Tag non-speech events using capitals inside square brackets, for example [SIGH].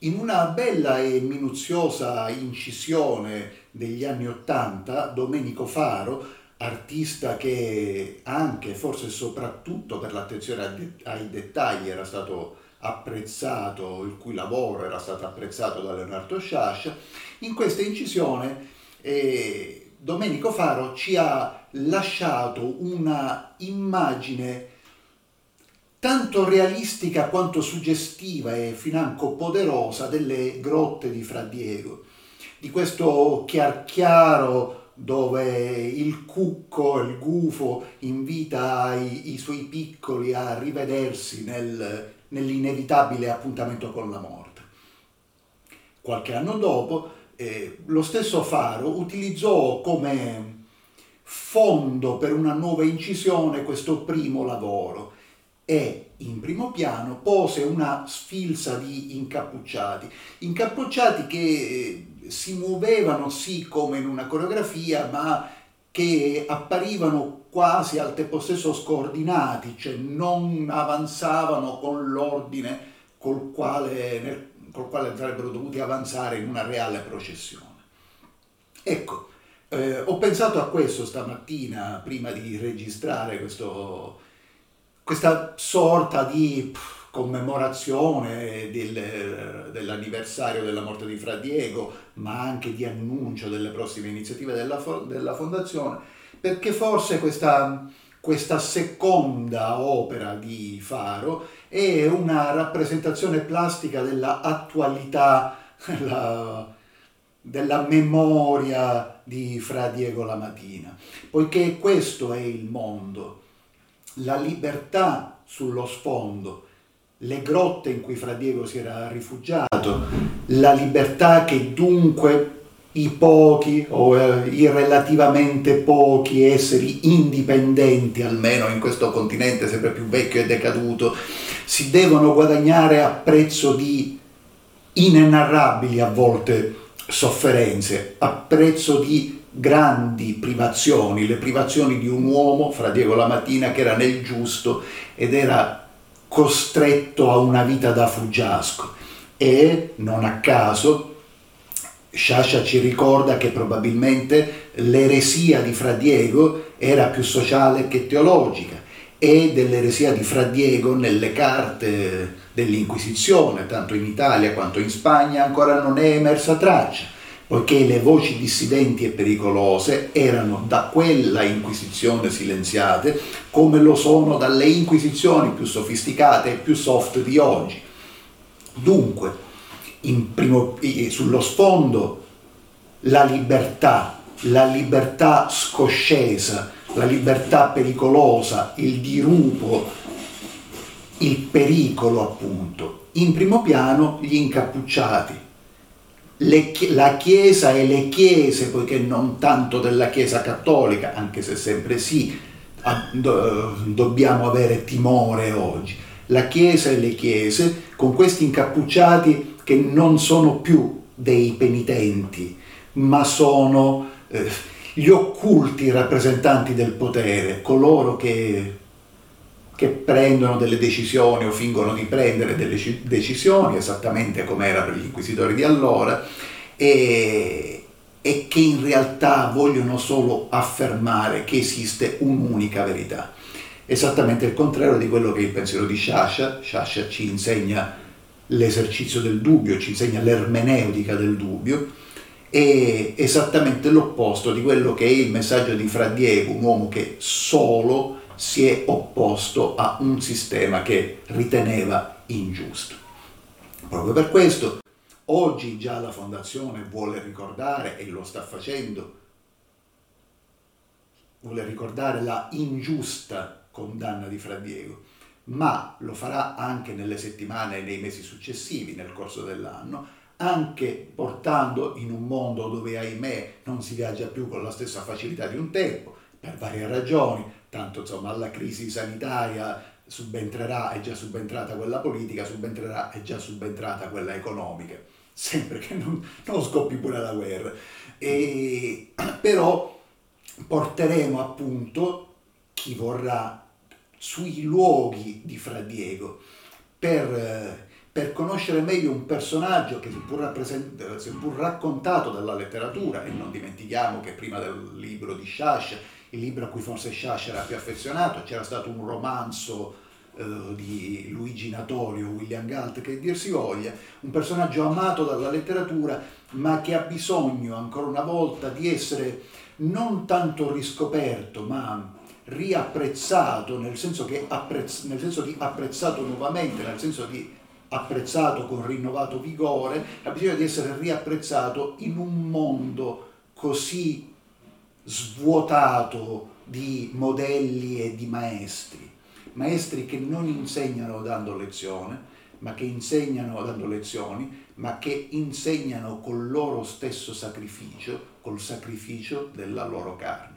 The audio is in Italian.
In una bella e minuziosa incisione degli anni Ottanta, Domenico Faro, artista che anche, forse soprattutto per l'attenzione ai dettagli era stato apprezzato, il cui lavoro era stato apprezzato da Leonardo Sciascia, in questa incisione eh, Domenico Faro ci ha lasciato una immagine tanto realistica quanto suggestiva e financo poderosa delle grotte di Fra Diego, di questo chiar chiaro dove il cucco, il gufo invita i, i suoi piccoli a rivedersi nel, nell'inevitabile appuntamento con la morte. Qualche anno dopo, eh, lo stesso Faro utilizzò come fondo per una nuova incisione questo primo lavoro e in primo piano pose una sfilza di incappucciati, incappucciati che eh, si muovevano sì come in una coreografia, ma che apparivano quasi al tempo stesso scordinati, cioè non avanzavano con l'ordine col quale, col quale sarebbero dovuti avanzare in una reale processione. Ecco, eh, ho pensato a questo stamattina prima di registrare questo, questa sorta di commemorazione del, dell'anniversario della morte di Fra Diego, ma anche di annuncio delle prossime iniziative della, della Fondazione, perché forse questa, questa seconda opera di Faro è una rappresentazione plastica dell'attualità, [LAUGHS] la, della memoria di Fra Diego la mattina, poiché questo è il mondo, la libertà sullo sfondo, le grotte in cui Fra Diego si era rifugiato, la libertà che dunque i pochi o eh, i relativamente pochi esseri indipendenti, almeno in questo continente sempre più vecchio e decaduto, si devono guadagnare a prezzo di inenarrabili a volte sofferenze a prezzo di grandi privazioni, le privazioni di un uomo, fra Diego Lamattina, che era nel giusto ed era costretto a una vita da fuggiasco. E, non a caso, Sciascia ci ricorda che probabilmente l'eresia di Fra Diego era più sociale che teologica e dell'eresia di Fra Diego nelle carte dell'Inquisizione, tanto in Italia quanto in Spagna, ancora non è emersa traccia, poiché le voci dissidenti e pericolose erano da quella Inquisizione silenziate come lo sono dalle Inquisizioni più sofisticate e più soft di oggi. Dunque, primo, sullo sfondo la libertà, la libertà scoscesa, la libertà pericolosa, il dirupo, il pericolo appunto. In primo piano gli incappucciati, le, la Chiesa e le Chiese, poiché non tanto della Chiesa cattolica, anche se sempre sì, do, dobbiamo avere timore oggi. La Chiesa e le Chiese con questi incappucciati che non sono più dei penitenti, ma sono... Eh, gli occulti rappresentanti del potere, coloro che, che prendono delle decisioni o fingono di prendere delle decisioni, esattamente come era per gli inquisitori di allora, e, e che in realtà vogliono solo affermare che esiste un'unica verità. Esattamente il contrario di quello che è il pensiero di Sciascia. Sciascia ci insegna l'esercizio del dubbio, ci insegna l'ermeneutica del dubbio, è esattamente l'opposto di quello che è il messaggio di Fra Diego, un uomo che solo si è opposto a un sistema che riteneva ingiusto. Proprio per questo oggi già la Fondazione vuole ricordare, e lo sta facendo, vuole ricordare la ingiusta condanna di Fra Diego, ma lo farà anche nelle settimane e nei mesi successivi, nel corso dell'anno, anche portando in un mondo dove ahimè non si viaggia più con la stessa facilità di un tempo, per varie ragioni, tanto insomma alla crisi sanitaria subentrerà, è già subentrata quella politica, subentrerà, è già subentrata quella economica, sempre che non, non scoppi pure la guerra. E, però porteremo appunto chi vorrà sui luoghi di Fra Diego per per conoscere meglio un personaggio che seppur, seppur raccontato dalla letteratura, e non dimentichiamo che prima del libro di Sciascia, il libro a cui forse Sciascia era più affezionato, c'era stato un romanzo eh, di Luigi Natorio, William Galt, che dir si voglia, un personaggio amato dalla letteratura, ma che ha bisogno ancora una volta di essere non tanto riscoperto, ma riapprezzato, nel senso, che apprezz- nel senso di apprezzato nuovamente, nel senso di apprezzato con rinnovato vigore, ha bisogno di essere riapprezzato in un mondo così svuotato di modelli e di maestri, maestri che non insegnano dando lezione, ma che insegnano dando lezioni, ma che insegnano col loro stesso sacrificio, col sacrificio della loro carne.